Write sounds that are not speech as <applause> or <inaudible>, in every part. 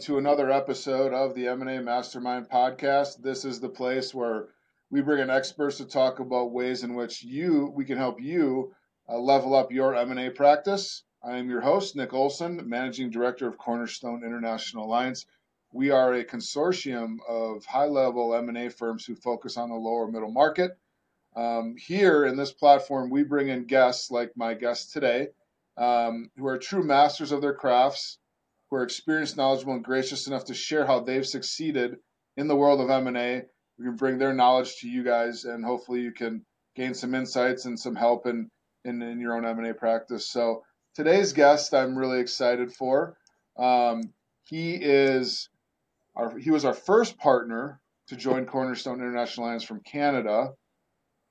to another episode of the M&A Mastermind podcast. This is the place where we bring in experts to talk about ways in which you we can help you uh, level up your M&A practice. I am your host, Nick Olson, Managing Director of Cornerstone International Alliance. We are a consortium of high-level M&A firms who focus on the lower middle market. Um, here in this platform, we bring in guests like my guest today, um, who are true masters of their crafts, who are experienced, knowledgeable, and gracious enough to share how they've succeeded in the world of M&A. We can bring their knowledge to you guys, and hopefully you can gain some insights and some help in, in, in your own M&A practice. So today's guest, I'm really excited for. Um, he is our he was our first partner to join Cornerstone International Alliance from Canada.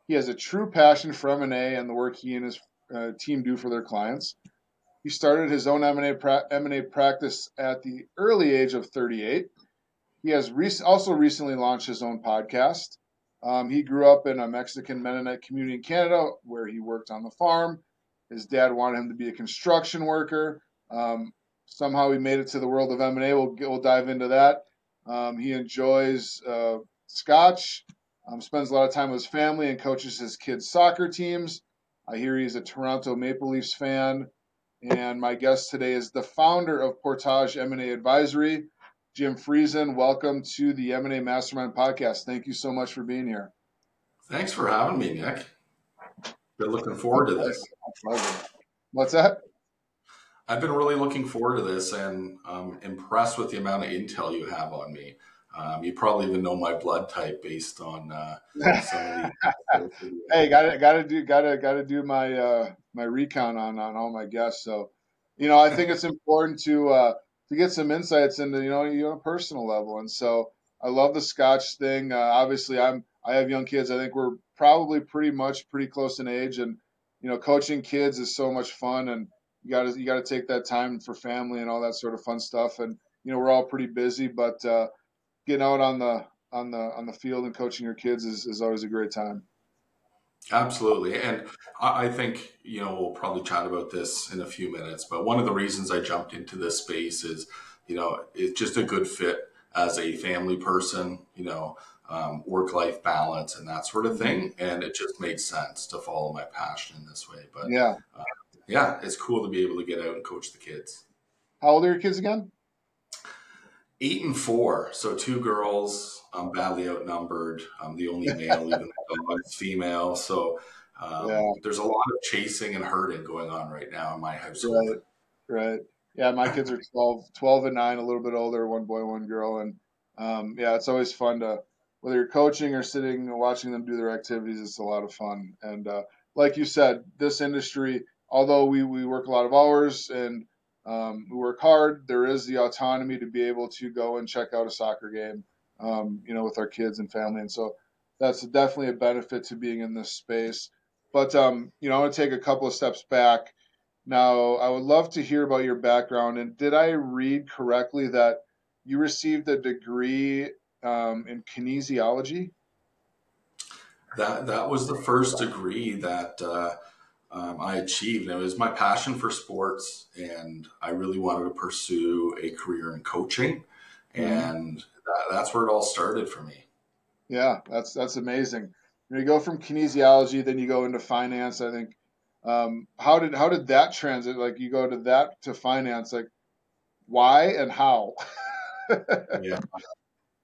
He has a true passion for M&A and the work he and his uh, team do for their clients. He started his own M&A, pra- M&A practice at the early age of 38. He has also recently launched his own podcast. Um, he grew up in a Mexican Mennonite community in Canada where he worked on the farm. His dad wanted him to be a construction worker. Um, somehow he made it to the world of M&A. We'll, we'll dive into that. Um, he enjoys uh, Scotch, um, spends a lot of time with his family, and coaches his kids' soccer teams. I hear he's a Toronto Maple Leafs fan. And my guest today is the founder of Portage M&A Advisory, Jim Friesen. Welcome to the M&A Mastermind podcast. Thank you so much for being here. Thanks for having me, Nick. Been looking forward to this. What's that? I've been really looking forward to this and um, impressed with the amount of intel you have on me. Um, you probably even know my blood type based on uh, some of the. <laughs> <laughs> hey, gotta gotta do gotta gotta do my uh, my recount on on all my guests. So, you know, I think it's important to uh, to get some insights into you know you know personal level. And so, I love the Scotch thing. Uh, obviously, I'm I have young kids. I think we're probably pretty much pretty close in age, and you know, coaching kids is so much fun, and you got to you got to take that time for family and all that sort of fun stuff. And you know, we're all pretty busy, but uh, getting out on the on the on the field and coaching your kids is, is always a great time. Absolutely. And I think, you know, we'll probably chat about this in a few minutes, but one of the reasons I jumped into this space is, you know, it's just a good fit as a family person, you know, um, work life balance and that sort of thing. Mm-hmm. And it just made sense to follow my passion in this way. But yeah, uh, yeah, it's cool to be able to get out and coach the kids. How old are your kids again? Eight and four. So two girls. I'm badly outnumbered. I'm the only male, even the dog's female. So um, yeah. there's a lot of chasing and herding going on right now in my household. Right. Right. Yeah, my kids are 12, 12 and nine, a little bit older, one boy, one girl, and um, yeah, it's always fun to whether you're coaching or sitting and watching them do their activities. It's a lot of fun, and uh, like you said, this industry, although we we work a lot of hours and um, we work hard. There is the autonomy to be able to go and check out a soccer game, um, you know, with our kids and family. And so that's definitely a benefit to being in this space. But, um, you know, I want to take a couple of steps back. Now, I would love to hear about your background. And did I read correctly that you received a degree um, in kinesiology? That that was the first degree that uh, um, I achieved. It was my passion for sports, and I really wanted to pursue a career in coaching, mm-hmm. and that, that's where it all started for me. Yeah, that's that's amazing. You go from kinesiology, then you go into finance. I think. Um, how did how did that transit? Like you go to that to finance. Like why and how? <laughs> yeah,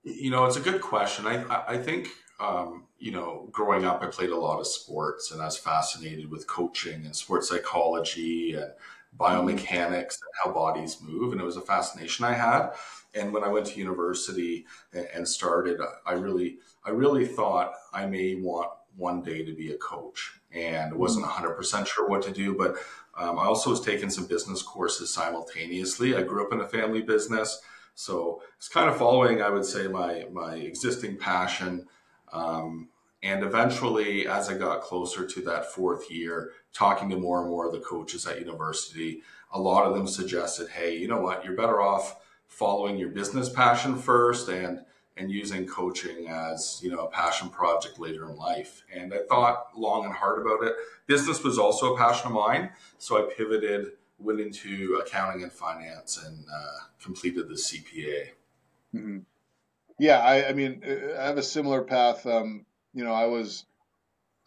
you know, it's a good question. I I think um, you know, growing up, I played a lot of sports and I was fascinated with coaching and sports psychology and biomechanics and how bodies move. And it was a fascination I had. And when I went to university and started, I really, I really thought I may want one day to be a coach and wasn't 100% mm. sure what to do. But um, I also was taking some business courses simultaneously. I grew up in a family business. So it's kind of following, I would say, my, my existing passion um, and eventually, as I got closer to that fourth year, talking to more and more of the coaches at university, a lot of them suggested, hey, you know what, you're better off following your business passion first and and using coaching as you know a passion project later in life and i thought long and hard about it business was also a passion of mine so i pivoted went into accounting and finance and uh, completed the CPA. Mm-hmm. Yeah, I, I, mean, I have a similar path. Um, you know, I was,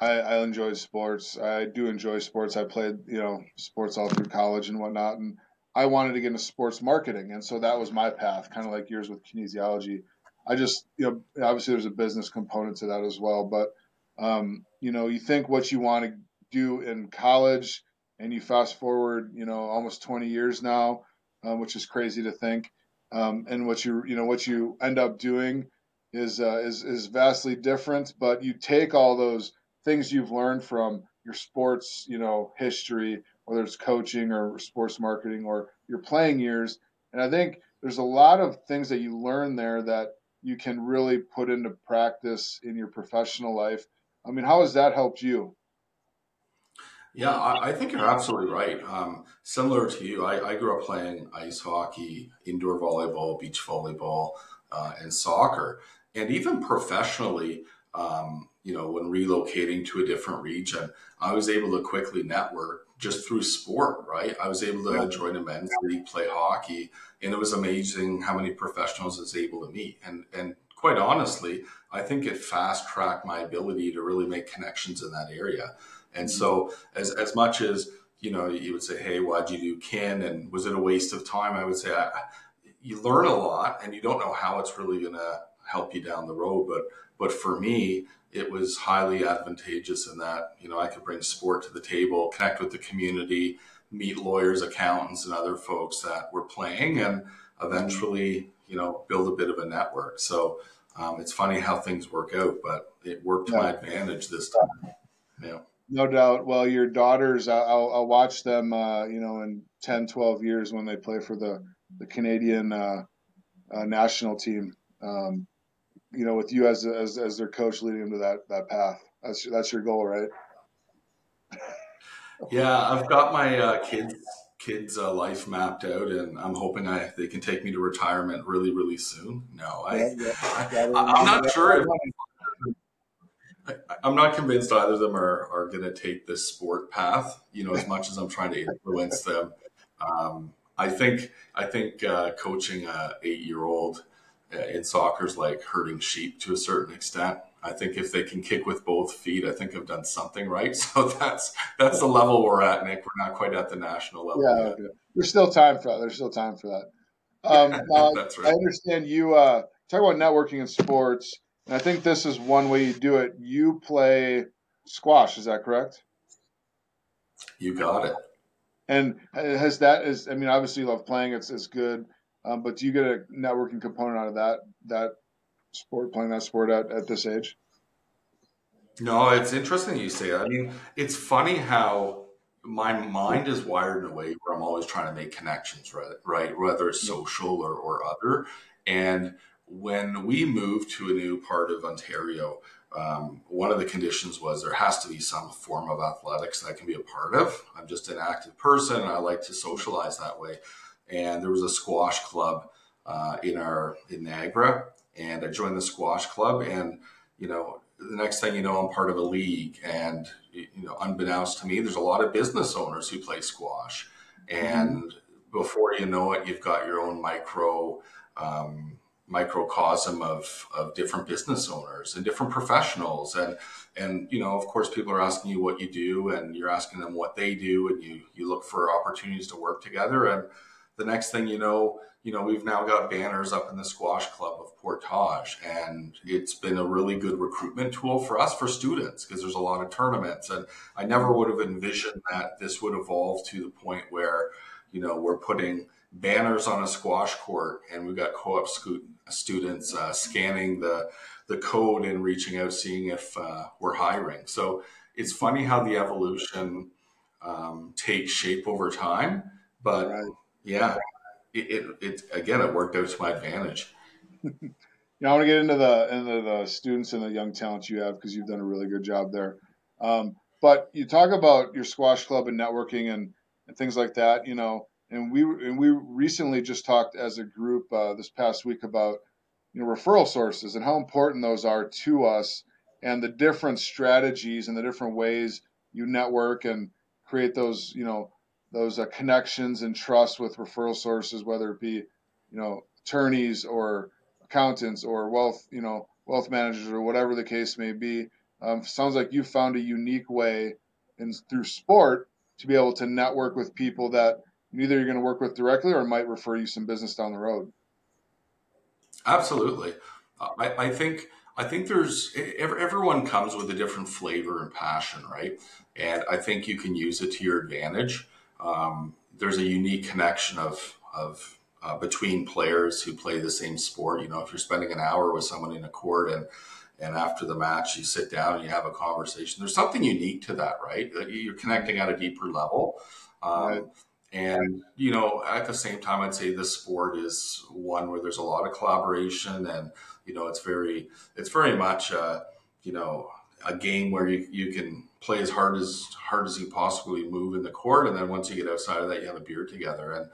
I, I enjoy sports. I do enjoy sports. I played, you know, sports all through college and whatnot, and I wanted to get into sports marketing, and so that was my path, kind of like yours with kinesiology. I just, you know, obviously there's a business component to that as well, but, um, you know, you think what you want to do in college, and you fast forward, you know, almost 20 years now, um, which is crazy to think um, and what you you know what you end up doing is uh, is is vastly different. But you take all those things you've learned from your sports, you know, history, whether it's coaching or sports marketing or your playing years, and I think there's a lot of things that you learn there that you can really put into practice in your professional life. I mean, how has that helped you? Yeah, I, I think you're absolutely right. Um, similar to you, I, I, grew up playing ice hockey, indoor volleyball, beach volleyball, uh, and soccer. And even professionally, um, you know, when relocating to a different region, I was able to quickly network just through sport, right? I was able to join a men's league, play hockey, and it was amazing how many professionals I was able to meet. And and quite honestly, I think it fast tracked my ability to really make connections in that area. And so, as as much as you know, you would say, "Hey, why'd you do kin?" and was it a waste of time? I would say, I, you learn a lot, and you don't know how it's really going to help you down the road. But but for me, it was highly advantageous in that you know I could bring sport to the table, connect with the community, meet lawyers, accountants, and other folks that were playing, and eventually you know build a bit of a network. So um, it's funny how things work out, but it worked to yeah. my advantage this time. Yeah. No doubt. Well, your daughters, I'll, I'll watch them, uh, you know, in 10, 12 years when they play for the, the Canadian uh, uh, national team. Um, you know, with you as, as, as their coach leading them to that, that path. That's, that's your goal, right? <laughs> yeah, I've got my uh, kids kids uh, life mapped out and i'm hoping i they can take me to retirement really really soon no i, yeah, yeah. I am not sure if, I'm not convinced either of them are, are going to take this sport path. You know, as much as I'm trying to influence them, um, I think I think uh, coaching a eight year old uh, in soccer is like herding sheep to a certain extent. I think if they can kick with both feet, I think I've done something right. <laughs> So that's that's the level we're at, Nick. We're not quite at the national level. Yeah, okay. there's still time for that. There's still time for that. Um, <laughs> uh, that's right. I understand you uh, talk about networking in sports. And I think this is one way you do it. You play squash, is that correct? You got it. And has that is I mean obviously you love playing it's it's good, um, but do you get a networking component out of that that sport playing that sport at, at this age? No, it's interesting you say that. I mean, it's funny how my mind is wired in a way where I'm always trying to make connections, right? Right, whether it's social or, or other. And when we moved to a new part of Ontario, um, one of the conditions was there has to be some form of athletics that I can be a part of. I'm just an active person. I like to socialize that way. And there was a squash club uh, in our in Niagara, and I joined the squash club. And you know, the next thing you know, I'm part of a league. And you know, unbeknownst to me, there's a lot of business owners who play squash. Mm-hmm. And before you know it, you've got your own micro. Um, microcosm of, of different business owners and different professionals. And and you know of course people are asking you what you do and you're asking them what they do and you you look for opportunities to work together. And the next thing you know you know we've now got banners up in the squash club of portage. And it's been a really good recruitment tool for us for students because there's a lot of tournaments. And i never would have envisioned that this would evolve to the point where you know we're putting banners on a squash court and we've got co-op scoot students uh, scanning the the code and reaching out, seeing if uh, we're hiring. So it's funny how the evolution um, takes shape over time, but right. yeah, it, it, it, again it worked out to my advantage. <laughs> Yeah, I want to get into the into the students and the young talents you have because you've done a really good job there. Um, but you talk about your squash club and networking and, and things like that, you know. And we and we recently just talked as a group uh, this past week about you know, referral sources and how important those are to us and the different strategies and the different ways you network and create those, you know, those uh, connections and trust with referral sources, whether it be, you know, attorneys or accountants or wealth, you know, wealth managers or whatever the case may be. Um, sounds like you found a unique way in through sport to be able to network with people that either you're going to work with directly or might refer you some business down the road. Absolutely, I, I think I think there's everyone comes with a different flavor and passion, right? And I think you can use it to your advantage. Um, there's a unique connection of of uh, between players who play the same sport. You know, if you're spending an hour with someone in a court and and after the match you sit down and you have a conversation, there's something unique to that, right? You're connecting at a deeper level. Um, right. And you know, at the same time, I'd say this sport is one where there's a lot of collaboration, and you know, it's very, it's very much, uh, you know, a game where you, you can play as hard as hard as you possibly move in the court, and then once you get outside of that, you have a beer together, and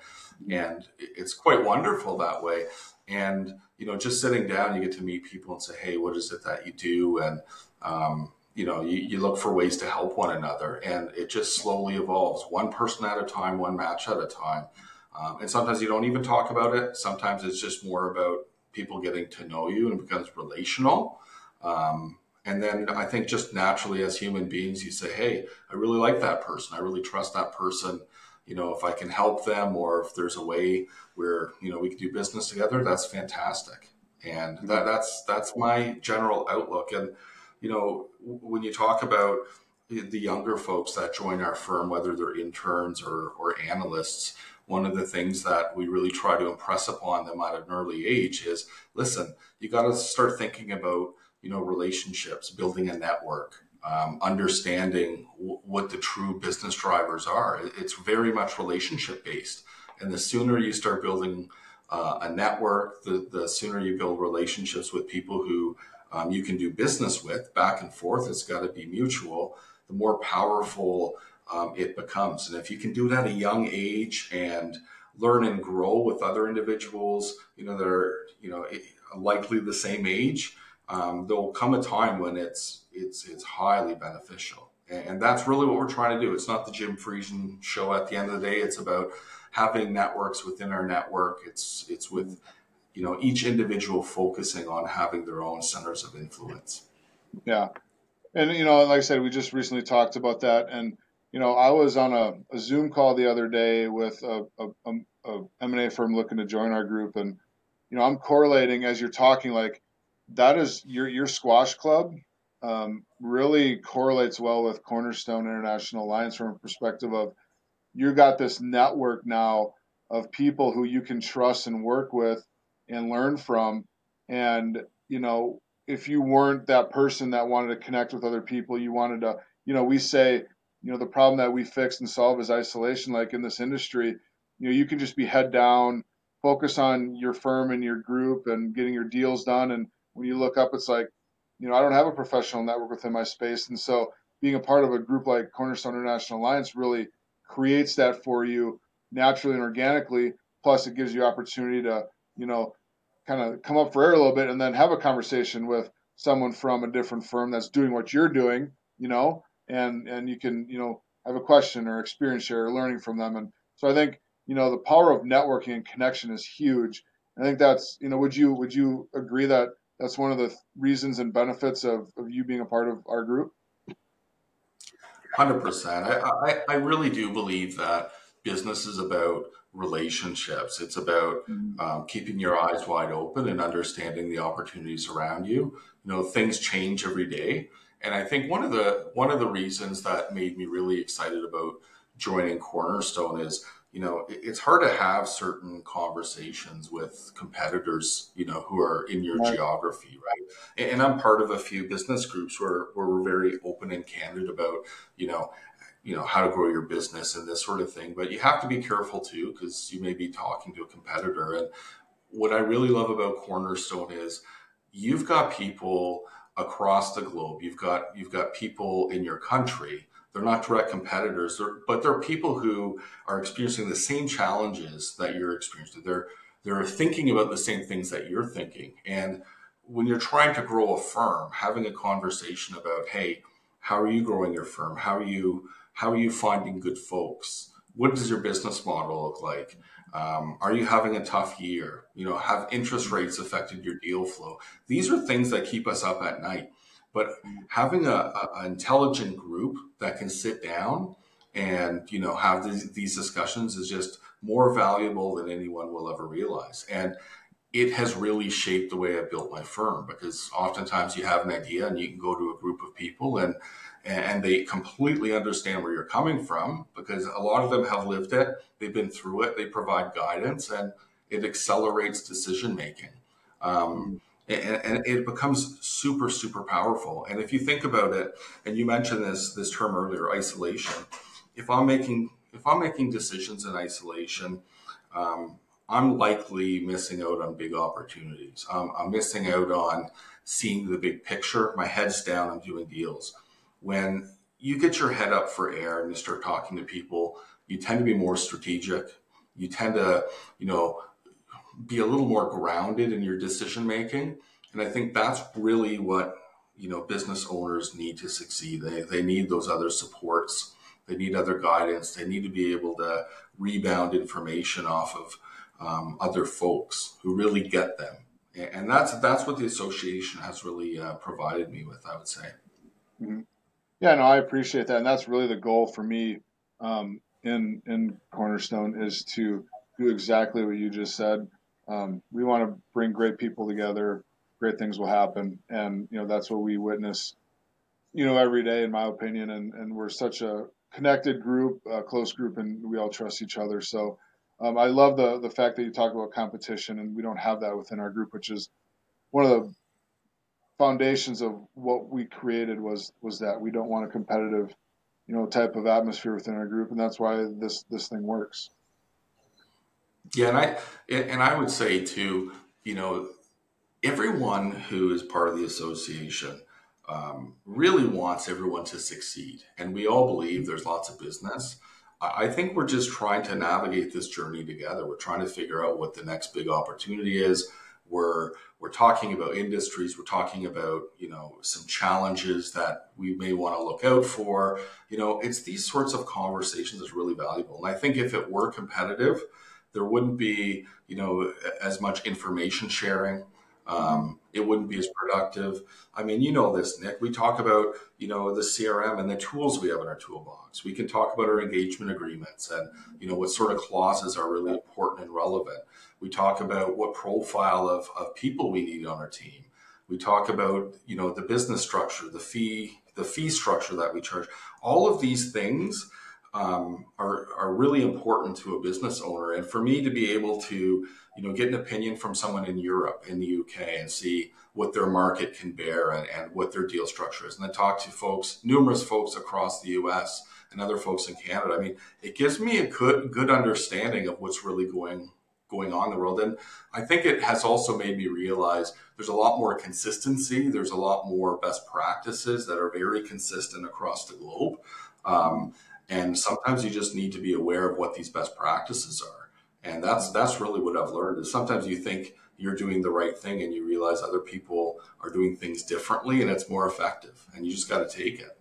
and it's quite wonderful that way. And you know, just sitting down, you get to meet people and say, "Hey, what is it that you do?" and um, you know, you, you look for ways to help one another, and it just slowly evolves, one person at a time, one match at a time. Um, and sometimes you don't even talk about it. Sometimes it's just more about people getting to know you and becomes relational. Um, and then I think just naturally as human beings, you say, Hey, I really like that person. I really trust that person. You know, if I can help them or if there's a way where, you know, we can do business together, that's fantastic. And that, that's, that's my general outlook. And, you know, when you talk about the younger folks that join our firm, whether they're interns or, or analysts, one of the things that we really try to impress upon them at an early age is listen, you got to start thinking about you know relationships, building a network, um, understanding w- what the true business drivers are. It's very much relationship based, and the sooner you start building uh, a network, the the sooner you build relationships with people who um, you can do business with back and forth. It's got to be mutual. The more powerful um, it becomes, and if you can do it at a young age and learn and grow with other individuals, you know, that are you know likely the same age um, there will come a time when it's it's it's highly beneficial, and that's really what we're trying to do. It's not the Jim Friesen show. At the end of the day, it's about having networks within our network. It's it's with you know each individual focusing on having their own centers of influence. Yeah, and you know, like I said, we just recently talked about that, and you know, I was on a, a Zoom call the other day with a, a, a, M&A firm looking to join our group, and you know, I'm correlating as you're talking, like that is your your squash club um, really correlates well with Cornerstone International Alliance from a perspective of you got this network now of people who you can trust and work with and learn from. And, you know, if you weren't that person that wanted to connect with other people, you wanted to, you know, we say, you know, the problem that we fix and solve is isolation, like in this industry. You know, you can just be head down, focus on your firm and your group and getting your deals done and when you look up, it's like, you know, I don't have a professional network within my space. And so being a part of a group like Cornerstone International Alliance really creates that for you naturally and organically. Plus, it gives you opportunity to, you know, kind of come up for air a little bit and then have a conversation with someone from a different firm that's doing what you're doing, you know, and and you can, you know, have a question or experience share or learning from them. And so I think, you know, the power of networking and connection is huge. I think that's, you know, would you would you agree that that's one of the reasons and benefits of, of you being a part of our group? 100%. I, I, I really do believe that business is about relationships. It's about mm-hmm. um, keeping your eyes wide open and understanding the opportunities around you. You know, things change every day. And I think one of the one of the reasons that made me really excited about joining Cornerstone is you know, it's hard to have certain conversations with competitors, you know, who are in your right. geography, right? And I'm part of a few business groups where, where we're very open and candid about, you know, you know, how to grow your business and this sort of thing. But you have to be careful too, because you may be talking to a competitor. And what I really love about Cornerstone is you've got people across the globe. You've got you've got people in your country they're not direct competitors, they're, but they're people who are experiencing the same challenges that you're experiencing. They're they're thinking about the same things that you're thinking. And when you're trying to grow a firm, having a conversation about, hey, how are you growing your firm? How are you how are you finding good folks? what does your business model look like? Um, are you having a tough year? You know, have interest rates affected your deal flow? These are things that keep us up at night. But having a, an intelligent group that can sit down and you know have these, these discussions is just more valuable than anyone will ever realize. And it has really shaped the way I built my firm because oftentimes you have an idea and you can go to a group of people and and they completely understand where you're coming from because a lot of them have lived it, they've been through it, they provide guidance, and it accelerates decision making. Um, and, and, it becomes super, super powerful. And if you think about it, and you mentioned this this term earlier, isolation. If I'm making if I'm making decisions in isolation, um, I'm likely missing out on big opportunities. Um, I'm missing out on seeing the big picture. My head's down. I'm doing deals when you get your head up for air and you start talking to people, you tend to be more strategic. You tend to, you know, be a little more grounded in your decision making. And I think that's really what, you know, business owners need to succeed. They, they need those other supports. They need other guidance. They need to be able to rebound information off of um, other folks who really get them. And that's that's what the association has really uh, provided me with, I would say. Mm-hmm. Yeah, no, I appreciate that, and that's really the goal for me um, in in Cornerstone is to do exactly what you just said. Um, we want to bring great people together. Great things will happen, and you know that's what we witness, you know, every day, in my opinion. And and we're such a connected group, a close group, and we all trust each other. So um, I love the the fact that you talk about competition, and we don't have that within our group, which is one of the foundations of what we created was was that we don't want a competitive, you know, type of atmosphere within our group, and that's why this this thing works. Yeah, and I and I would say too, you know, everyone who is part of the association um, really wants everyone to succeed, and we all believe there's lots of business. I think we're just trying to navigate this journey together. We're trying to figure out what the next big opportunity is. We're we're talking about industries. We're talking about you know some challenges that we may want to look out for. You know, it's these sorts of conversations that's really valuable. And I think if it were competitive, there wouldn't be you know as much information sharing. Um, it wouldn't be as productive. I mean, you know this, Nick. We talk about you know the CRM and the tools we have in our toolbox. We can talk about our engagement agreements and you know what sort of clauses are really important and relevant. We talk about what profile of, of people we need on our team. We talk about you know the business structure, the fee the fee structure that we charge. All of these things um, are are really important to a business owner. And for me to be able to you know, get an opinion from someone in Europe, in the UK, and see what their market can bear and, and what their deal structure is. And then talk to folks, numerous folks across the US and other folks in Canada. I mean, it gives me a good good understanding of what's really going going on in the world. And I think it has also made me realize there's a lot more consistency. There's a lot more best practices that are very consistent across the globe. Um, and sometimes you just need to be aware of what these best practices are and that's that's really what I've learned is sometimes you think you're doing the right thing and you realize other people are doing things differently and it's more effective and you just got to take it.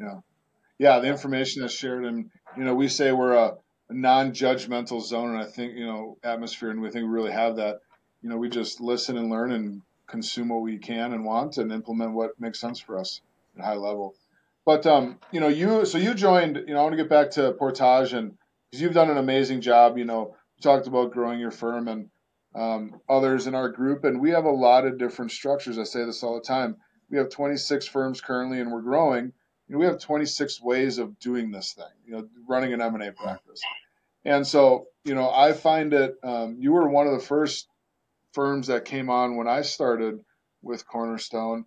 Yeah. Yeah. The information that's shared and, you know, we say we're a, non-judgmental zone and I think, you know, atmosphere and we think we really have that, you know, we just listen and learn and consume what we can and want and implement what makes sense for us at a high level. But, um, you know, you, so you joined, you know, I want to get back to Portage and because you've done an amazing job, you know, you talked about growing your firm and um, others in our group, and we have a lot of different structures. I say this all the time. We have 26 firms currently, and we're growing. You know, we have 26 ways of doing this thing. You know, running an M&A practice. And so, you know, I find it. Um, you were one of the first firms that came on when I started with Cornerstone,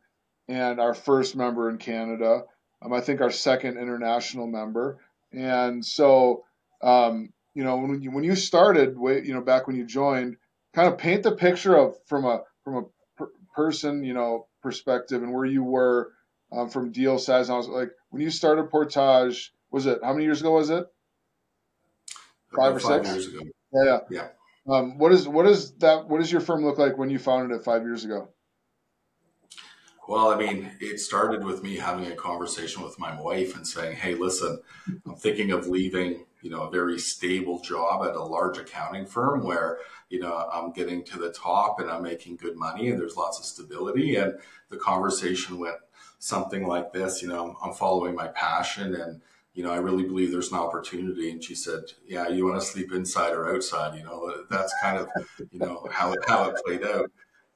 and our first member in Canada. Um, I think our second international member. And so, um, you know, when you when you started, you know, back when you joined, kind of paint the picture of from a from a per person, you know, perspective and where you were um, from deal size. And I was like, when you started Portage, was it how many years ago was it? Five or five six years ago. Yeah, yeah. Um, what is what is that? What does your firm look like when you founded it five years ago? Well, I mean, it started with me having a conversation with my wife and saying, "Hey, listen, I'm thinking of leaving, you know, a very stable job at a large accounting firm where, you know, I'm getting to the top and I'm making good money and there's lots of stability." And the conversation went something like this, you know, I'm following my passion and you know, I really believe there's an opportunity. And she said, yeah, you want to sleep inside or outside? You know, that's kind of, you know, how it, how it played out.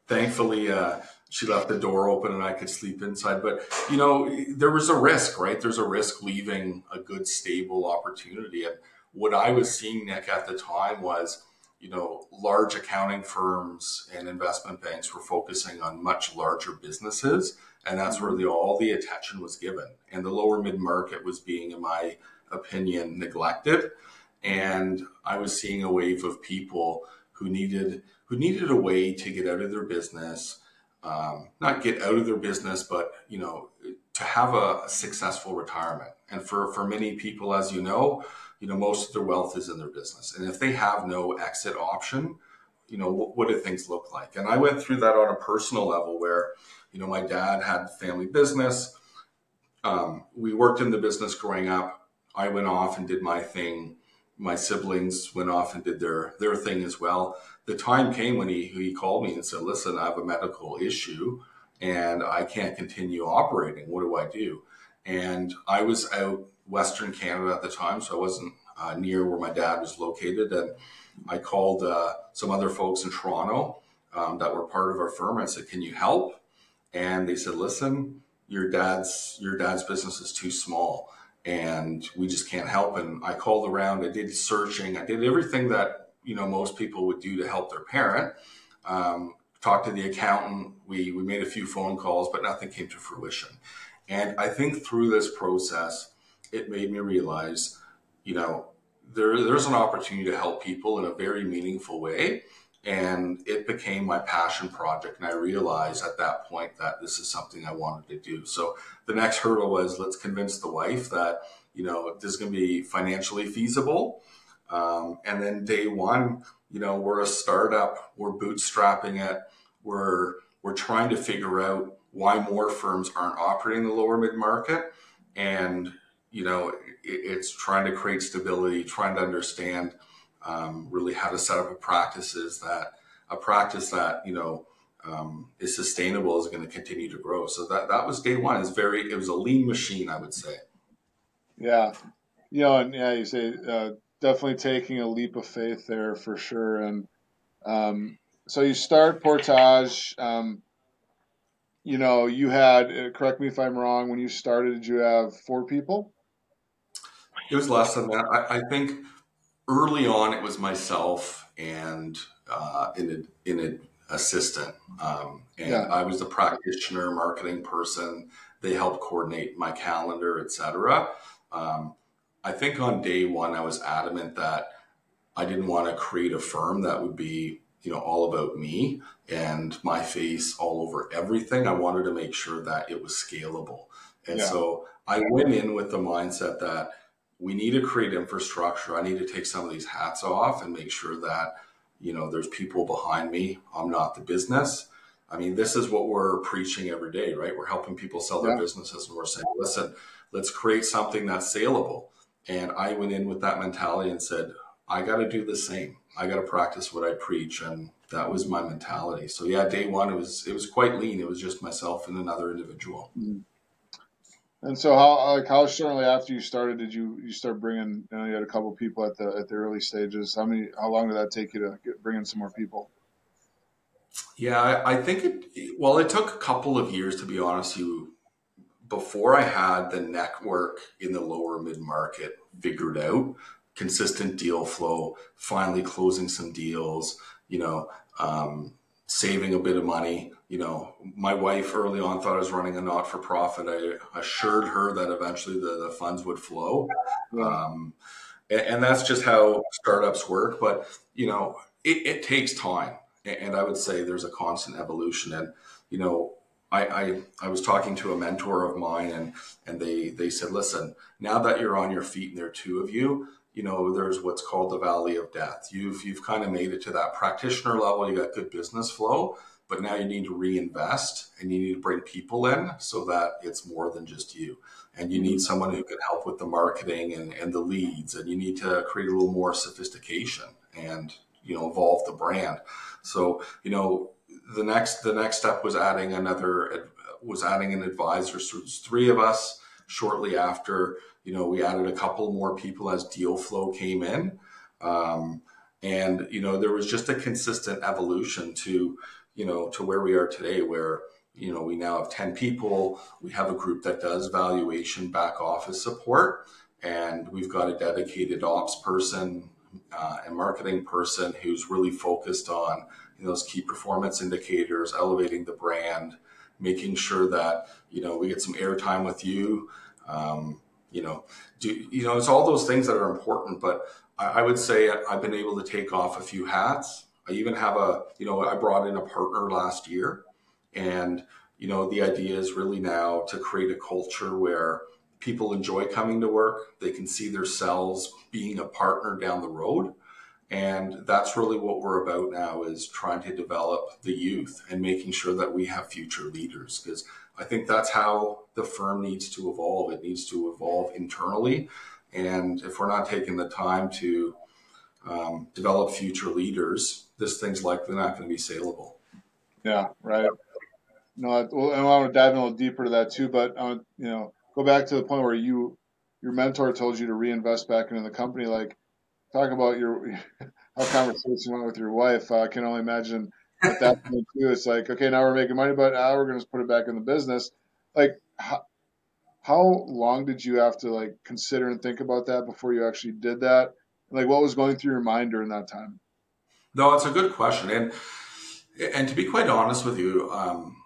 Thankfully, uh, she left the door open and I could sleep inside. But, you know, there was a risk, right? There's a risk leaving a good, stable opportunity. And what I was seeing, Nick, at the time was, you know, large accounting firms and investment banks were focusing on much larger businesses and that's where the, all the attention was given. And the lower mid market was being, in my opinion, neglected. And I was seeing a wave of people who needed who needed a way to get out of their business, um, not get out of their business, but you know, to have a, successful retirement. And for for many people, as you know, you know, most of their wealth is in their business, and if they have no exit option, you know, what, what do things look like? And I went through that on a personal level where you know, my dad had family business. Um, we worked in the business growing up. I went off and did my thing. My siblings went off and did their their thing as well. The time came when he he called me and said, "Listen, I have a medical issue, and I can't continue operating. What do I do?" And I was out Western Canada at the time, so I wasn't uh, near where my dad was located. And I called uh, some other folks in Toronto um, that were part of our firm. I said, "Can you help?" and they said, "Listen, your dad's your dad's business is too small, and we just can't help." And I called around. I did searching. I did everything that you know most people would do to help their parent. Um, talked to the accountant. We we made a few phone calls, but nothing came to fruition. And I think through this process, it made me realize, you know, there, there's an opportunity to help people in a very meaningful way and it became my passion project and i realized at that point that this is something i wanted to do. So the next hurdle was let's convince the wife that you know this is going to be financially feasible. Um, and then day one you know we're a startup we're bootstrapping it we're we're trying to figure out why more firms aren't operating the lower mid market and you know it, it's trying to create stability trying to understand um, really how to set up a practices that a practice that you know um, is sustainable is going to continue to grow. So that that was day one. It's very it was a lean machine, I would say. Yeah, you know, and yeah, you say uh, definitely taking a leap of faith there for sure. And um, so you start Portage. Um, you know, you had uh, correct me if I'm wrong. When you started, did you have four people? It was less than that. I, I think early on, it was myself and uh, in a, in an assistant, um, and yeah. I was the practitioner, marketing person. They helped coordinate my calendar, etc. Um, I think on day one, I was adamant that I didn't want to create a firm that would be you know all about me and my face all over everything. I wanted to make sure that it was scalable, and yeah. so I went in with the mindset that we need to create infrastructure. I need to take some of these hats off and make sure that, you know, there's people behind me. I'm not the business. I mean, this is what we're preaching every day, right? We're helping people sell their yeah. businesses and we're saying, listen, let's create something that's saleable. And I went in with that mentality and said, I got to do the same. I got to practice what I preach. And that was my mentality. So yeah, day one, it was, it was quite lean. It was just myself and another individual. Mm-hmm. And so, how like how shortly after you started did you you start bringing? You, know, you had a couple people at the at the early stages. How many? How long did that take you to get, bring in some more people? Yeah, I, I think it. Well, it took a couple of years to be honest. You before I had the network in the lower mid market figured out, consistent deal flow, finally closing some deals. You know, um, saving a bit of money. You know, my wife early on thought I was running a not for profit. I assured her that eventually the, the funds would flow. Um, and, and, that's just how startups work. But, you know, it, it, takes time. And I would say there's a constant evolution. And, you know, I, I, I was talking to a mentor of mine and, and they, they said, listen, now that you're on your feet and there are two of you, you know, there's what's called the valley of death. You've you've kind of made it to that practitioner level. You got good business flow, but now you need to reinvest and you need to bring people in so that it's more than just you. And you need someone who can help with the marketing and, and the leads, and you need to create a little more sophistication and you know evolve the brand. So you know the next the next step was adding another was adding an advisor. So there's three of us. Shortly after, you know, we added a couple more people as deal flow came in. Um, and you know there was just a consistent evolution to you know to where we are today where you know we now have 10 people we have a group that does valuation back office support and we've got a dedicated ops person uh, and marketing person who's really focused on you know, those key performance indicators elevating the brand making sure that you know we get some airtime with you um, you know do you know it's all those things that are important but I, would say I've been able to take off a few hats. I even have a, you know, I brought in a partner last year. And, you know, the idea is really now to create a culture where people enjoy coming to work. They can see themselves being a partner down the road. And that's really what we're about now is trying to develop the youth and making sure that we have future leaders. Because I think that's how the firm needs to evolve. It needs to evolve internally and if we're not taking the time to um, develop future leaders, this thing's likely not going to be saleable. Yeah, right. No, I, well, I want to dive in a little deeper to that too, but uh, you know, go back to the point where you, your mentor told you to reinvest back into the company. Like, talk about your <laughs> how conversation went with your wife. I can only imagine at that point too. It's like, okay, now we're making money, but now we're going to put it back in the business. Like, how, how long did you have to like consider and think about that before you actually did that? Like, what was going through your mind during that time? No, it's a good question, and and to be quite honest with you, um,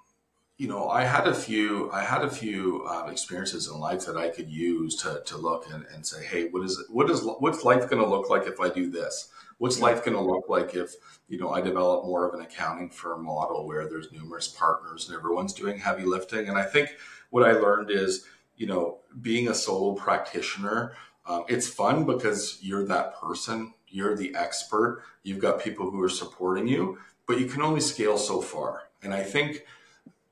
you know, I had a few, I had a few um, experiences in life that I could use to, to look and, and say, hey, what is what is what's life going to look like if I do this? What's life going to look like if you know I develop more of an accounting firm model where there's numerous partners and everyone's doing heavy lifting? And I think what I learned is you know, being a solo practitioner, um, it's fun because you're that person, you're the expert, you've got people who are supporting you, but you can only scale so far. And I think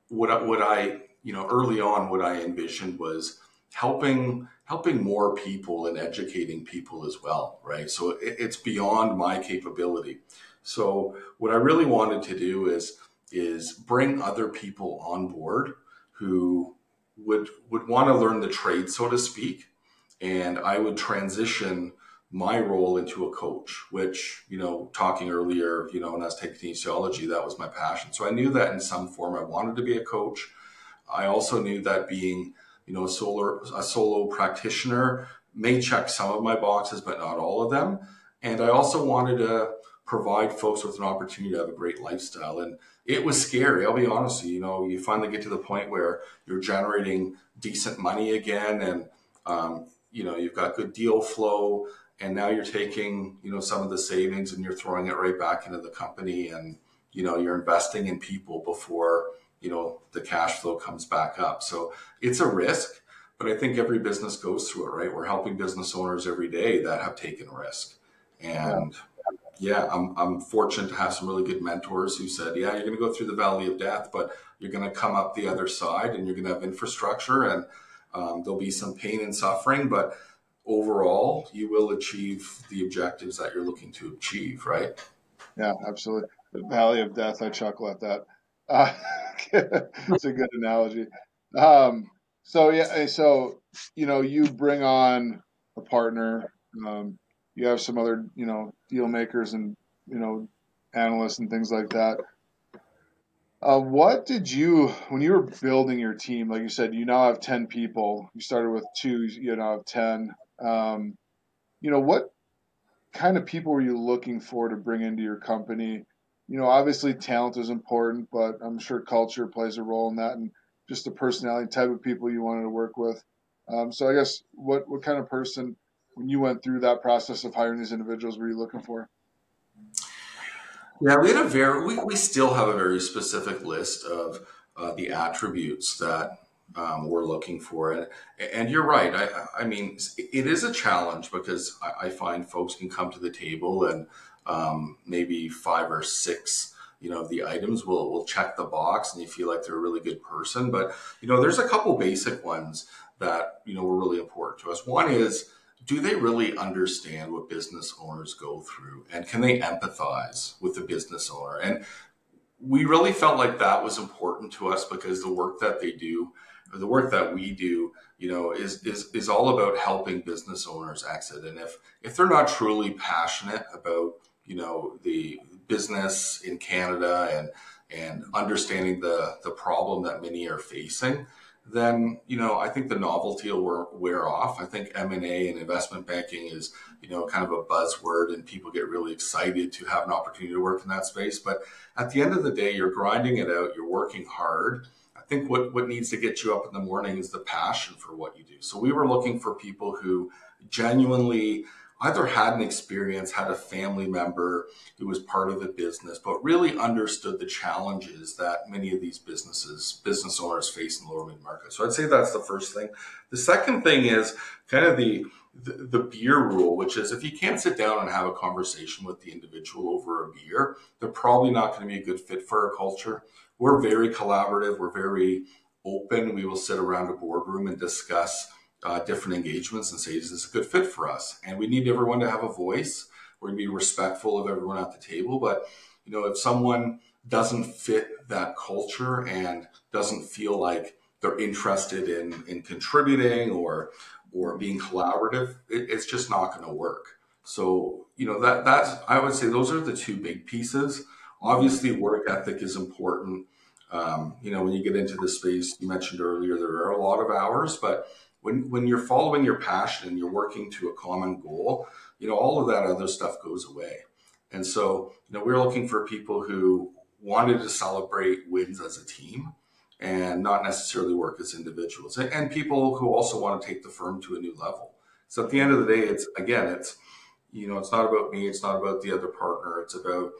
what what I you know early on what I envisioned was helping helping more people and educating people as well, right? So it, it's beyond my capability. So what I really wanted to do is is bring other people on board who would would want to learn the trade, so to speak, and I would transition my role into a coach, which you know, talking earlier, you know, when I was taking kinesiology, that was my passion. So I knew that in some form I wanted to be a coach. I also knew that being you know a solo a solo practitioner may check some of my boxes, but not all of them. And I also wanted to provide folks with an opportunity to have a great lifestyle. And it was scary. I'll be honest you. You know, you finally get to the point where you're generating decent money again, and um, you know you've got good deal flow, and now you're taking you know some of the savings and you're throwing it right back into the company, and you know you're investing in people before you know the cash flow comes back up. So it's a risk, but I think every business goes through it. Right? We're helping business owners every day that have taken risk, and. Yeah I'm, I'm fortunate to have some really good mentors who said, yeah, you're going to go through the valley of death, but you're going to come up the other side and you're going to have infrastructure and um, there'll be some pain and suffering, but overall, you will achieve the objectives that you're looking to achieve, right? Yeah, absolutely. The valley of death, I chuckle at that. Uh, <laughs> it's a good analogy. Um, so, yeah, so, you know, you bring on a partner. Um, you have some other you know deal makers and you know analysts and things like that. Uh, what did you when you were building your team? Like you said, you now have ten people. You started with two. You now have ten. Um, you know what kind of people were you looking for to bring into your company? You know, obviously talent is important, but I'm sure culture plays a role in that, and just the personality type of people you wanted to work with. Um, so I guess what what kind of person when you went through that process of hiring these individuals were you looking for? Yeah, we had a very we, we still have a very specific list of uh, the attributes that um, we're looking for, and and you're right. I I mean, it is a challenge because I, I find folks can come to the table and um, maybe five or six you know the items will will check the box and you feel like they're a really good person. But you know there's a couple basic ones that you know were really important to us. One is do they really understand what business owners go through and can they empathize with the business owner? And we really felt like that was important to us because the work that they do the work that we do you know is is is all about helping business owners exit and if if they're not truly passionate about you know the business in Canada and and understanding the the problem that many are facing, then you know I think the novelty will wear, off. I think M and A and investment banking is you know kind of a buzzword, and people get really excited to have an opportunity to work in that space. But at the end of the day, you're grinding it out. You're working hard. I think what what needs to get you up in the morning is the passion for what you do. So we were looking for people who genuinely either had an experience, had a family member who was part of the business, but really understood the challenges that many of these businesses, business owners face in the lower mid market. So I'd say that's the first thing. The second thing is kind of the, the, the beer rule, which is if you can't sit down and have a conversation with the individual over a beer, they're probably not going to be a good fit for our culture. We're very collaborative. We're very open. We will sit around a boardroom and discuss uh, different engagements and say, is this a good fit for us? And we need everyone to have a voice. We're going to be respectful of everyone at the table. But, you know, if someone doesn't fit that culture and doesn't feel like they're interested in, in contributing or, or being collaborative, it, it's just not going to work. So, you know, that, that's, I would say those are the two big pieces. Obviously, work ethic is important. Um, you know, when you get into the space, you mentioned earlier, there are a lot of hours, but when when you're following your passion and you're working to a common goal, you know, all of that other stuff goes away. And so, you know, we're looking for people who wanted to celebrate wins as a team and not necessarily work as individuals and people who also want to take the firm to a new level. So at the end of the day, it's again, it's, you know, it's not about me. It's not about the other partner. It's about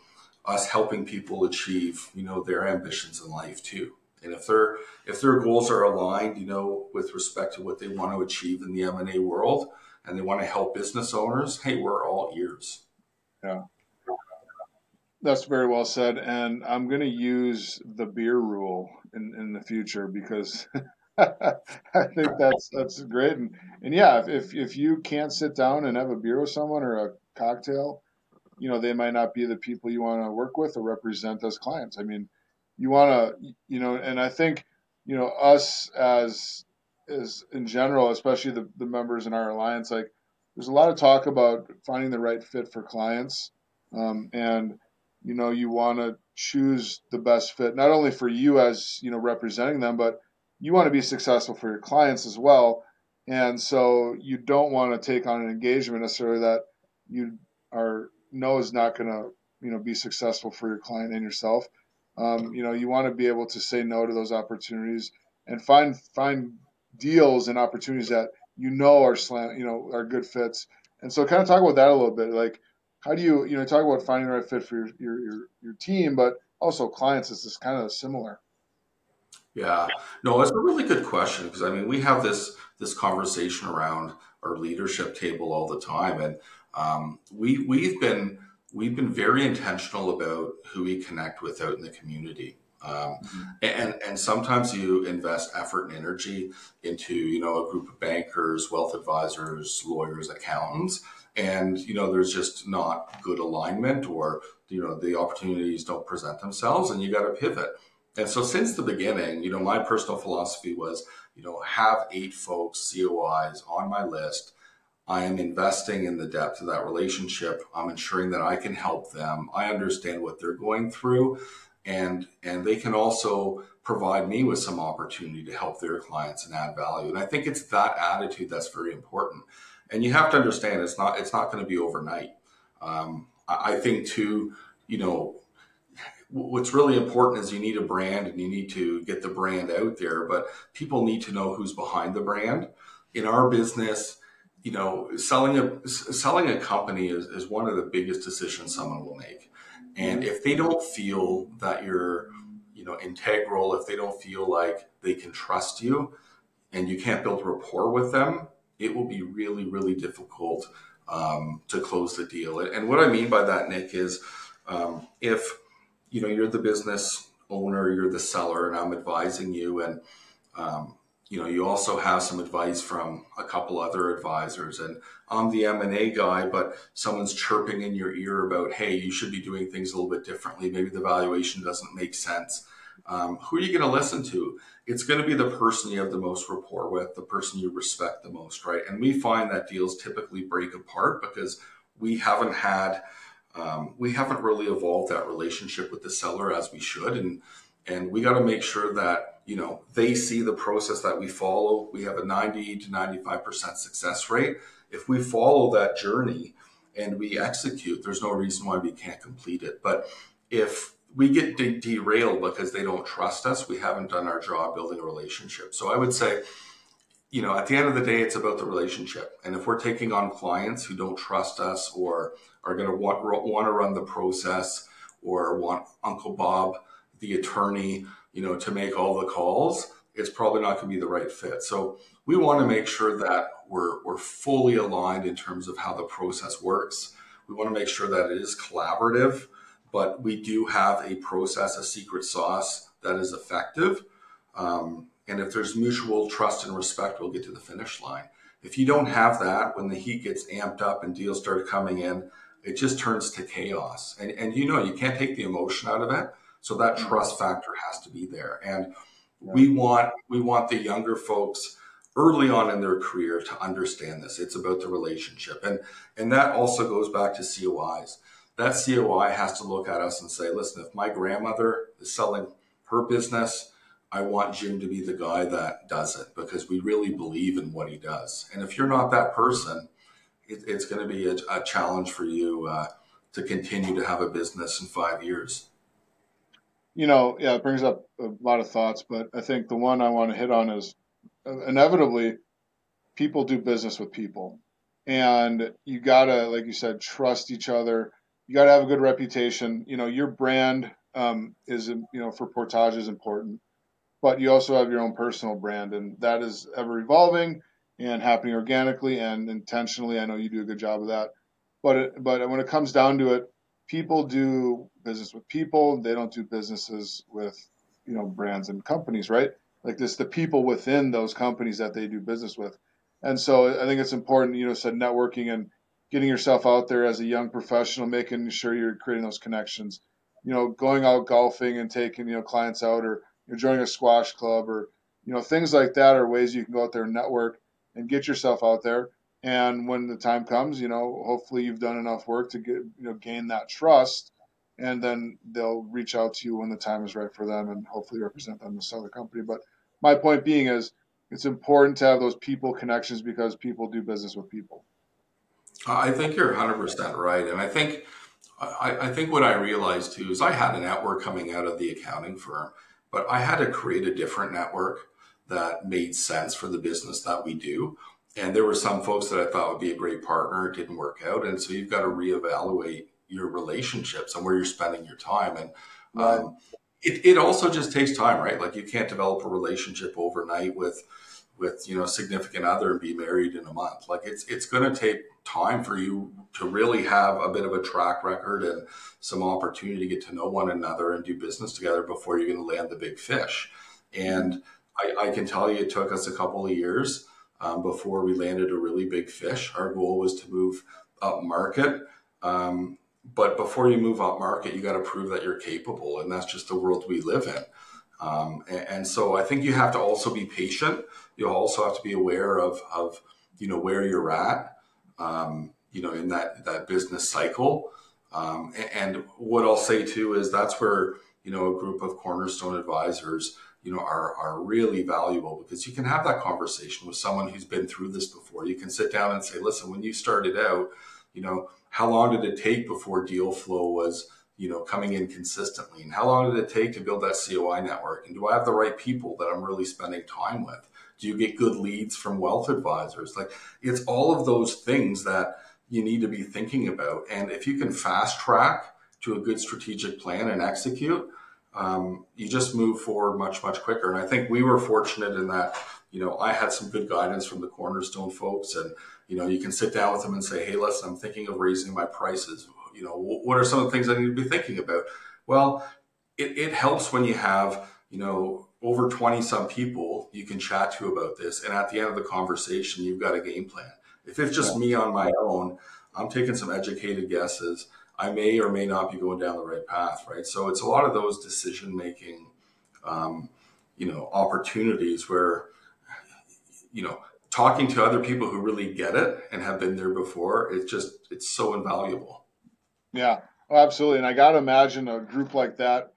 us helping people achieve, you know, their ambitions in life too. And if their if their goals are aligned, you know, with respect to what they want to achieve in the M and A world, and they want to help business owners, hey, we're all ears. Yeah, that's very well said. And I'm going to use the beer rule in in the future because. <laughs> I think that's that's great, and and yeah, if if you can't sit down and have a beer with someone or a cocktail, you know they might not be the people you want to work with or represent as clients. I mean, you want to, you know, and I think, you know, us as as in general, especially the, the members in our alliance, like there's a lot of talk about finding the right fit for clients. Um, and, you know, you want to choose the best fit, not only for you as, you know, representing them, but you want to be successful for your clients as well. And so you don't want to take on an engagement necessarily that you are know is not going to, you know, be successful for your client and yourself. Um, you know, you want to be able to say no to those opportunities and find find deals and opportunities that you know are slant, you know, are good fits. And so, kind of talk about that a little bit. Like, how do you, you know, talk about finding the right fit for your your your, your team, but also clients is this kind of similar. Yeah, no, it's a really good question because I mean, we have this this conversation around our leadership table all the time, and um, we we've been we've been very intentional about who we connect with out in the community. Um, mm-hmm. and and sometimes you invest effort and energy into you know a group of bankers, wealth advisors, lawyers, accountants, and you know there's just not good alignment, or you know the opportunities don't present themselves, and you got to pivot. And so since the beginning, you know my personal philosophy was you know have eight folks COIs on my list I am investing in the depth of that relationship. I'm ensuring that I can help them. I understand what they're going through and and they can also provide me with some opportunity to help their clients and add value. And I think it's that attitude that's very important. And you have to understand it's not it's not going to be overnight. Um, I, I think too, you know, what's really important is you need a brand and you need to get the brand out there, but people need to know who's behind the brand. In our business, you know, selling a selling a company is, is one of the biggest decisions someone will make. And if they don't feel that you're, you know, integral, if they don't feel like they can trust you and you can't build rapport with them, it will be really, really difficult um, to close the deal. And what I mean by that, Nick, is um, if you know, you're the business owner, you're the seller, and I'm advising you. And, um, you know, you also have some advice from a couple other advisors. And I'm the M&A guy, but someone's chirping in your ear about, hey, you should be doing things a little bit differently. Maybe the valuation doesn't make sense. Um, who are you going to listen to? It's going to be the person you have the most rapport with, the person you respect the most, right? And we find that deals typically break apart because we haven't had – um, we haven't really evolved that relationship with the seller as we should, and and we got to make sure that you know they see the process that we follow. We have a ninety to ninety five percent success rate. If we follow that journey and we execute, there's no reason why we can't complete it. But if we get de- derailed because they don't trust us, we haven't done our job building a relationship. So I would say you know, at the end of the day, it's about the relationship. And if we're taking on clients who don't trust us or are going to want, want to run the process or want Uncle Bob, the attorney, you know, to make all the calls, it's probably not going to be the right fit. So we want to make sure that we're, we're fully aligned in terms of how the process works. We want to make sure that it is collaborative, but we do have a process, a secret sauce that is effective. Um, and if there's mutual trust and respect, we'll get to the finish line. If you don't have that, when the heat gets amped up and deals start coming in, it just turns to chaos. And, and you know, you can't take the emotion out of it. So that mm-hmm. trust factor has to be there. And we want we want the younger folks early on in their career to understand this. It's about the relationship. And and that also goes back to COIs. That COI has to look at us and say, listen, if my grandmother is selling her business, I want Jim to be the guy that does it because we really believe in what he does. And if you're not that person, it, it's going to be a, a, challenge for you uh, to continue to have a business in five years. You know, yeah, it brings up a lot of thoughts, but I think the one I want to hit on is uh, inevitably people do business with people. And you got to, like you said, trust each other. You got to have a good reputation. You know, your brand um, is, you know, for Portage is important but you also have your own personal brand, and that is ever evolving and happening organically and intentionally. I know you do a good job of that. But it, but when it comes down to it, people do business with people. They don't do businesses with you know brands and companies, right? Like this, the people within those companies that they do business with. And so I think it's important, you know, said networking and getting yourself out there as a young professional, making sure you're creating those connections. You know, going out golfing and taking you know clients out or you're joining a squash club or you know things like that are ways you can go out there and network and get yourself out there and when the time comes you know hopefully you've done enough work to get you know gain that trust. And then they'll reach out to you when the time is right for them and hopefully represent them to sell the company. But my point being is it's important to have those people connections because people do business with people. I think you're 100% right. And i think I, I think what i realized too is i had a network coming out of the accounting firm but I had to create a different network that made sense for the business that we do. And there were some folks that I thought would be a great partner. It didn't work out. And so you've got to reevaluate your relationships and where you're spending your time. And right. um, it, it also just takes time, right? Like you can't develop a relationship overnight with with you know significant other and be married in a month. Like it's it's going to take time for you to really have a bit of a track record and some opportunity to get to know one another and do business together before you're going to land the big fish. And I, I can tell you, it took us a couple of years um, before we landed a really big fish. Our goal was to move up market. Um, but before you move up market, you got to prove that you're capable, and that's just the world we live in. Um, and, and, so I think you have to also be patient. You also have to be aware of, of you know where you're at, um, you know, in that that business cycle. Um, and, and, what I'll say too is that's where you know a group of cornerstone advisors you know are are really valuable because you can have that conversation with someone who's been through this before. You can sit down and say, listen, when you started out, you know, how long did it take before deal flow was you know, coming in consistently? And how long did it take to build that COI network? And do I have the right people that I'm really spending time with? Do you get good leads from wealth advisors? Like it's all of those things that you need to be thinking about. And if you can fast track to a good strategic plan and execute, um, you just move forward much, much quicker. And I think we were fortunate in that, you know, I had some good guidance from the Cornerstone folks and, you know, you can sit down with them and say, Hey, listen, I'm thinking of raising my prices you know, what are some of the things I need to be thinking about? Well, it, it helps when you have, you know, over 20 some people you can chat to about this. And at the end of the conversation, you've got a game plan. If it's just me on my own, I'm taking some educated guesses. I may or may not be going down the right path, right? So it's a lot of those decision making, um, you know, opportunities where, you know, talking to other people who really get it and have been there before, it's just it's so invaluable. Yeah, oh, absolutely. And I got to imagine a group like that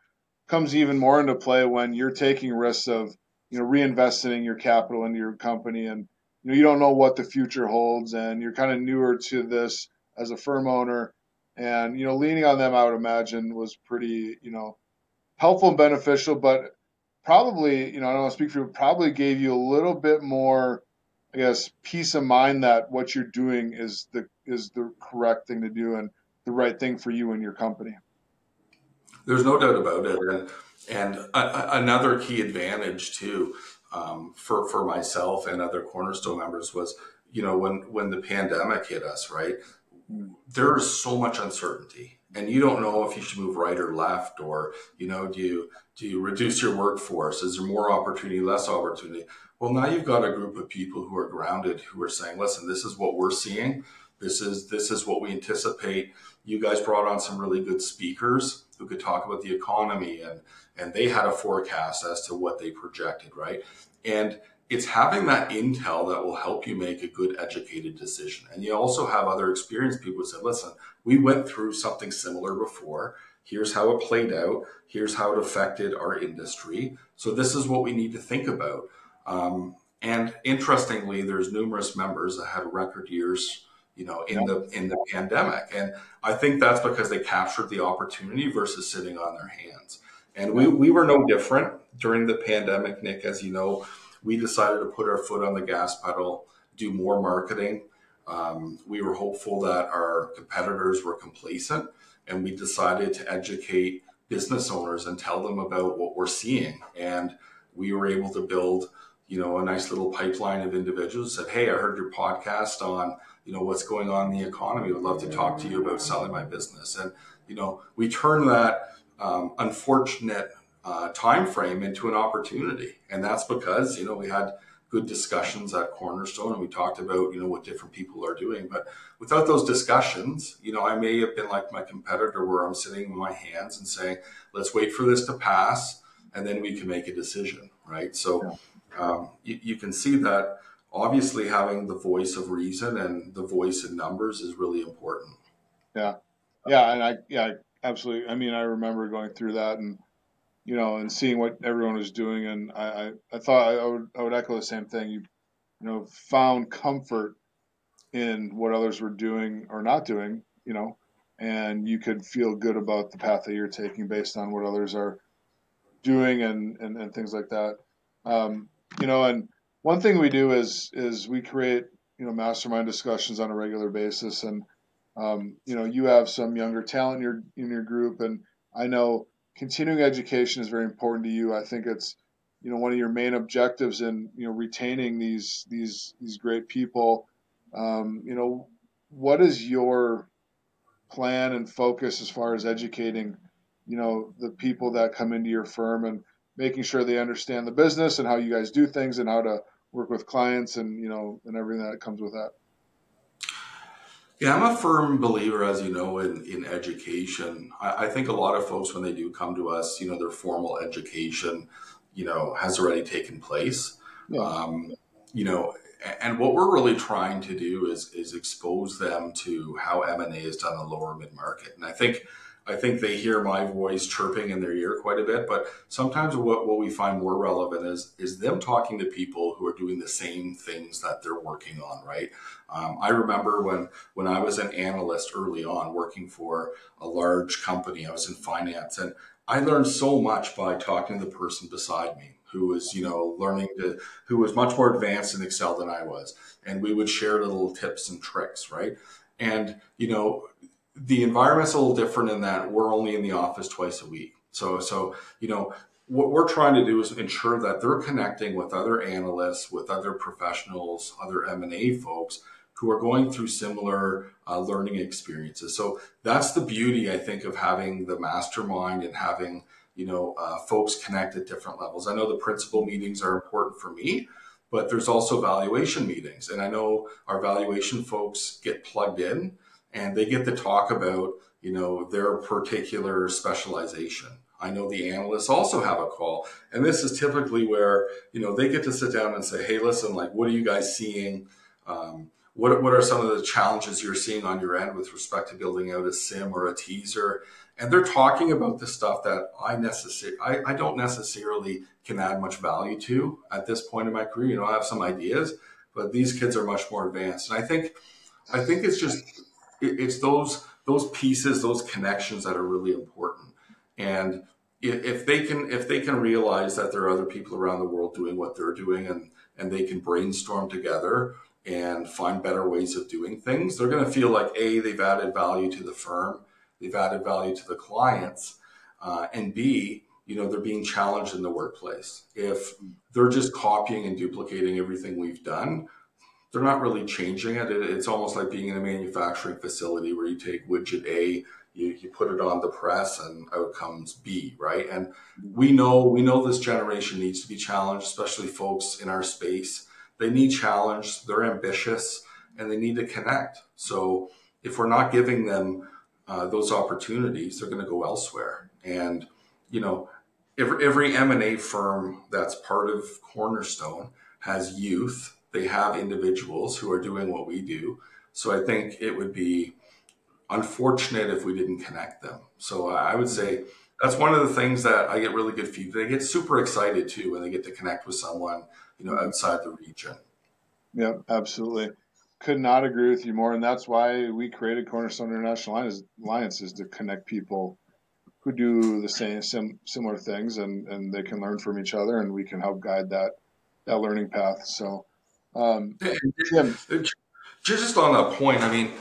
comes even more into play when you're taking risks of you know reinvesting your capital into your company and you know you don't know what the future holds and you're kind of newer to this as a firm owner and you know leaning on them i would imagine was pretty you know helpful and beneficial but probably you know i don't want to speak for you probably gave you a little bit more i guess peace of mind that what you're doing is the is the correct thing to do and the right thing for you and your company there's no doubt about it. And, and a, a, another key advantage too um, for for myself and other Cornerstone members was, you know, when when the pandemic hit us, right? There is so much uncertainty, and you don't know if you should move right or left, or you know, do you do you reduce your workforce? Is there more opportunity, less opportunity? Well, now you've got a group of people who are grounded, who are saying, "Listen, this is what we're seeing. This is this is what we anticipate." You guys brought on some really good speakers who could talk about the economy and and they had a forecast as to what they projected, right? And it's having that intel that will help you make a good educated decision. And you also have other experienced people who said, listen, we went through something similar before. Here's how it played out. Here's how it affected our industry. So this is what we need to think about. Um, and interestingly, there's numerous members that had record years you know, in the in the pandemic. And I think that's because they captured the opportunity versus sitting on their hands. And we, we were no different during the pandemic, Nick. As you know, we decided to put our foot on the gas pedal, do more marketing. Um, we were hopeful that our competitors were complacent, and we decided to educate business owners and tell them about what we're seeing. And we were able to build, you know, a nice little pipeline of individuals. Said, "Hey, I heard your podcast on you know what's going on in the economy. Would love to talk to you about selling my business. And you know, we turn that um, unfortunate uh, time frame into an opportunity, and that's because you know we had good discussions at Cornerstone, and we talked about you know what different people are doing. But without those discussions, you know, I may have been like my competitor, where I'm sitting in my hands and saying, "Let's wait for this to pass, and then we can make a decision." Right. So um, you, you can see that obviously having the voice of reason and the voice in numbers is really important. Yeah. Yeah. And I, yeah, absolutely. I mean, I remember going through that and, you know, and seeing what everyone was doing. And I, I, I thought I would, I would echo the same thing. You, you know, found comfort in what others were doing or not doing, you know, and you could feel good about the path that you're taking based on what others are doing and, and, and things like that. Um, you know, and, one thing we do is is we create you know mastermind discussions on a regular basis, and um, you know you have some younger talent in your in your group, and I know continuing education is very important to you. I think it's you know one of your main objectives in you know retaining these these these great people. Um, you know, what is your plan and focus as far as educating you know the people that come into your firm and making sure they understand the business and how you guys do things and how to work with clients and you know and everything that comes with that yeah i'm a firm believer as you know in, in education. I, I, think a lot of folks when they do come to us you know their formal education you know has already taken place. Yeah. um, you know and what we're really trying to do is is expose them to how m&a is done in the lower mid-market. And i think I think they hear my voice chirping in their ear quite a bit. But sometimes what, what we find more relevant is is them talking to people who are doing the same things that they're working on, right? Um, I remember when when I was an analyst early on, working for a large company. I was in finance, and I learned so much by talking to the person beside me who was you know learning to who was much more advanced in excel than i was and we would share little tips and tricks right and you know the environment's a little different in that we're only in the office twice a week. So, so you know, what we're trying to do is ensure that they're connecting with other analysts, with other professionals, other M and A folks who are going through similar uh, learning experiences. So that's the beauty, I think, of having the mastermind and having you know, uh, folks connect at different levels. I know the principal meetings are important for me, but there's also valuation meetings. And I know our valuation folks get plugged in and they get to talk about, you know, their particular specialization. I know the analysts also have a call. And this is typically where, you know, they get to sit down and say, hey, listen, like, what are you guys seeing? Um, what, what are some of the challenges you're seeing on your end with respect to building out a CIM or a teaser? And they're talking about the stuff that I necessarily, I, I don't necessarily can add much value to at this point in my career. You know, I have some ideas, but these kids are much more advanced. And I think, I think it's just, it, it's those, those pieces, those connections that are really important. And if, they can, if they can realize that there are other people around the world doing what they're doing and, and they can brainstorm together and find better ways of doing things, they're going to feel like A, they've added value to the firm, they've added value to the clients, uh, and B, you know, they're being challenged in the workplace. If they're just copying and duplicating everything we've done, they're not really changing it. It's almost like being in a manufacturing facility where you take widget A, you, you put it on the press, and out comes B, right? And we know we know this generation needs to be challenged, especially folks in our space they need challenge, they're ambitious, and they need to connect. So if we're not giving them uh, those opportunities, they're going to go elsewhere. And you know, every every M and A firm that's part of Cornerstone has youth. They have individuals who are doing what we do. So I think it would be unfortunate if we didn't connect them. So I would say that's one of the things that I get really good feedback. They get super excited too when they get to connect with someone you know, outside the region. Yep, absolutely. Could not agree with you more, and that's why we created Cornerstone International Alliances to connect people who do the same sim, similar things, and and they can learn from each other, and we can help guide that that learning path. So, um, Jim, just on that point, I mean,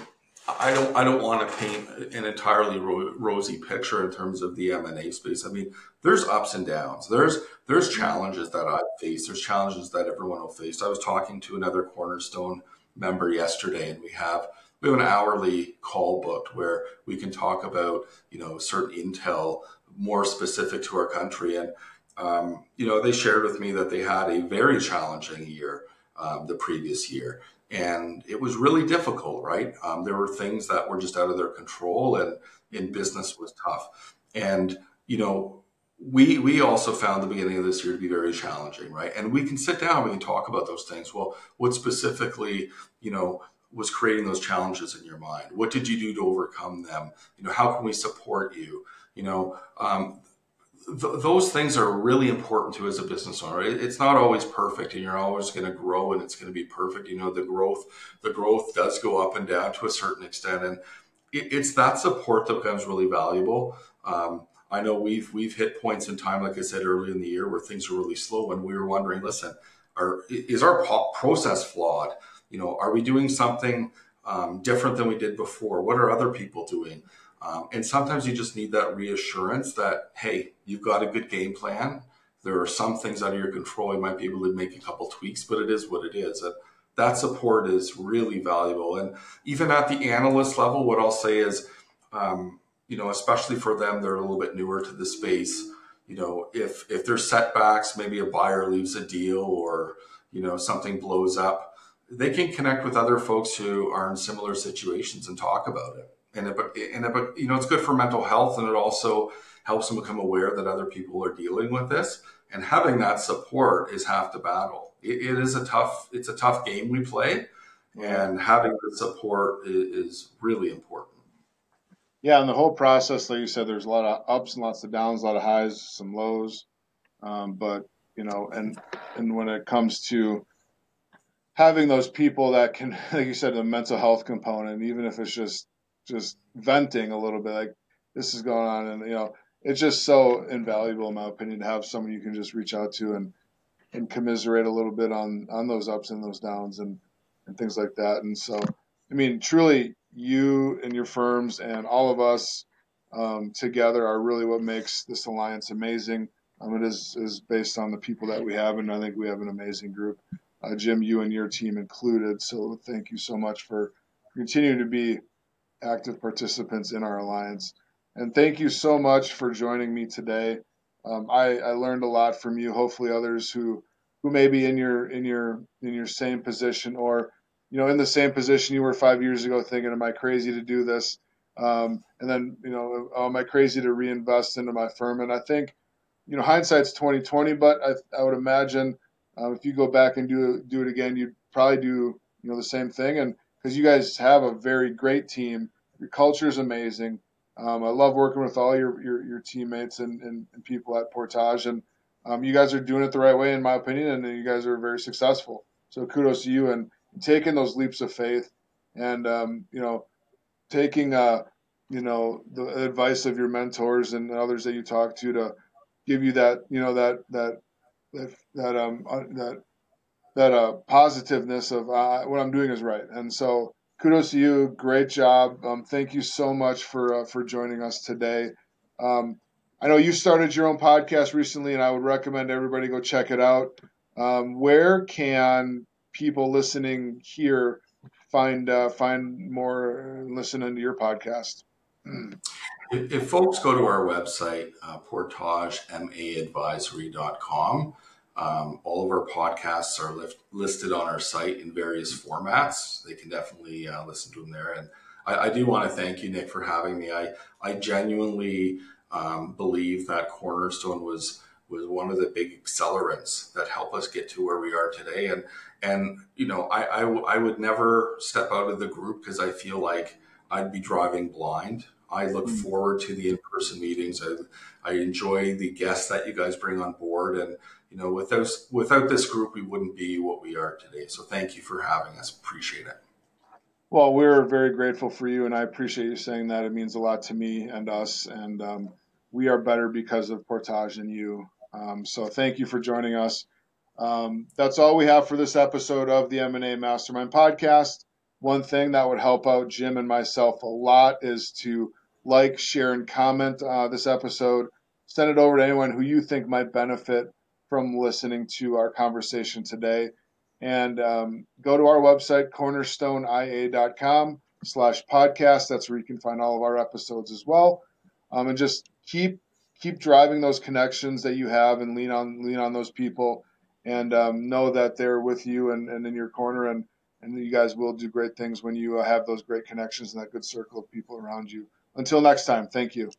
I don't I don't want to paint an entirely ro- rosy picture in terms of the M and A space. I mean, there's ups and downs. There's there's challenges that I've faced. There's challenges that everyone will face. I was talking to another Cornerstone member yesterday, and we have we have an hourly call booked where we can talk about you know certain intel more specific to our country. And um, you know they shared with me that they had a very challenging year um, the previous year. And it was really difficult right? Um, there were things that were just out of their control and in business was tough. And you know we we also found the beginning of this year to be very challenging right? And we can sit down we can talk about those things. Well what specifically you know was creating those challenges in your mind? What did you do to overcome them? You know how can we support you? You know um, th- those things are really important to as a business owner. It's not always perfect, and you're always going to grow, and it's going to be perfect. You know, the growth, the growth does go up and down to a certain extent, and it, it's that support that becomes really valuable. Um, I know we've we've hit points in time, like I said earlier in the year, where things are really slow, and we were wondering, listen, are, is our process flawed? You know, are we doing something um, different than we did before? What are other people doing? Um, and sometimes you just need that reassurance that, hey, you've got a good game plan. There are some things out of your control. You might be able to make a couple tweaks, but it is what it is. And that support is really valuable. And even at the analyst level, what I'll say is, um, you know, especially for them, they're a little bit newer to the space. You know, if if there's setbacks, maybe a buyer leaves a deal or you know something blows up, they can connect with other folks who are in similar situations and talk about it and it, and it, you know it's good for mental health and it also helps them become aware that other people are dealing with this. And having that support is half the battle. It, it is a tough it's a tough game we play and having the support is, is, really important. Yeah and the whole process like you said there's a lot of ups and lots of downs a lot of highs some lows. Um, but you know and and when it comes to having those people that can <laughs> like you said the mental health component even if it's just just venting a little bit like this is going on and you know it's just so invaluable in my opinion to have someone you can just reach out to and and commiserate a little bit on on those ups and those downs and and things like that. And so i mean truly you and your firms and all of us um, together are really what makes this alliance amazing. Um, it is is based on the people that we have and i think we have an amazing group. Uh, jim you and your team included so thank you so much for continuing to be active participants in our alliance. And thank you so much for joining me today. um, I, I learned a lot from you. Hopefully, others who who may be in your in your in your same position or you know in the same position you were five years ago, thinking, "Am I crazy to do this?" Um, and then you know, am I crazy to reinvest into my firm? And I think you know hindsight's twenty twenty, but I, I would imagine uh, if you go back and do do it again, you'd probably do you know the same thing. And because you guys have a very great team, your culture is amazing. Um, I love working with all your your, your teammates and, and, and, people at Portage, and um, you guys are doing it the right way, in my opinion, and you guys are very successful. So kudos to you and taking those leaps of faith, and um, you know, taking uh, you know the advice of your mentors and others that you talk to to give you that you know that that that that um uh, that that uh positiveness of uh, what I'm doing is right, and so kudos to you. Great job. Um, thank you so much for uh, for joining us today. Um, I know you started your own podcast recently, and I would recommend everybody go check it out. Um, where can people listening here find uh, find more listening to your podcast? If, if, folks go to our website, uh, portagemaadvisory.com, um, all of our podcasts are lift, listed on our site in various formats. They can definitely uh, listen to them there. And I, I, do want to thank you, Nick, for having me. I, I genuinely um, believe that Cornerstone was was one of the big accelerants that helped us get to where we are today. And and you know, I I, I would never step out of the group because I feel like I'd be driving blind. I look mm-hmm. forward to the in person meetings. I I enjoy the guests that you guys bring on board and you know, without without this group, we wouldn't be what we are today. So thank you for having us. Appreciate it. Well, we're very grateful for you, and I appreciate you saying that. It means a lot to me and us, and um, we are better because of Portage and you. Um, so thank you for joining us. Um, that's all we have for this episode of the M&A Mastermind podcast. One thing that would help out Jim and myself a lot is to like, share, and comment uh, this episode. Send it over to anyone who you think might benefit from listening to our conversation today. And um, go to our website, cornerstoneia.com slash podcast. That's where you can find all of our episodes as well. Um, and just keep keep driving those connections that you have and lean on lean on those people and um, know that they're with you and, and in your corner and and you guys will do great things when you uh, have those great connections and that good circle of people around you. Until next time, thank you.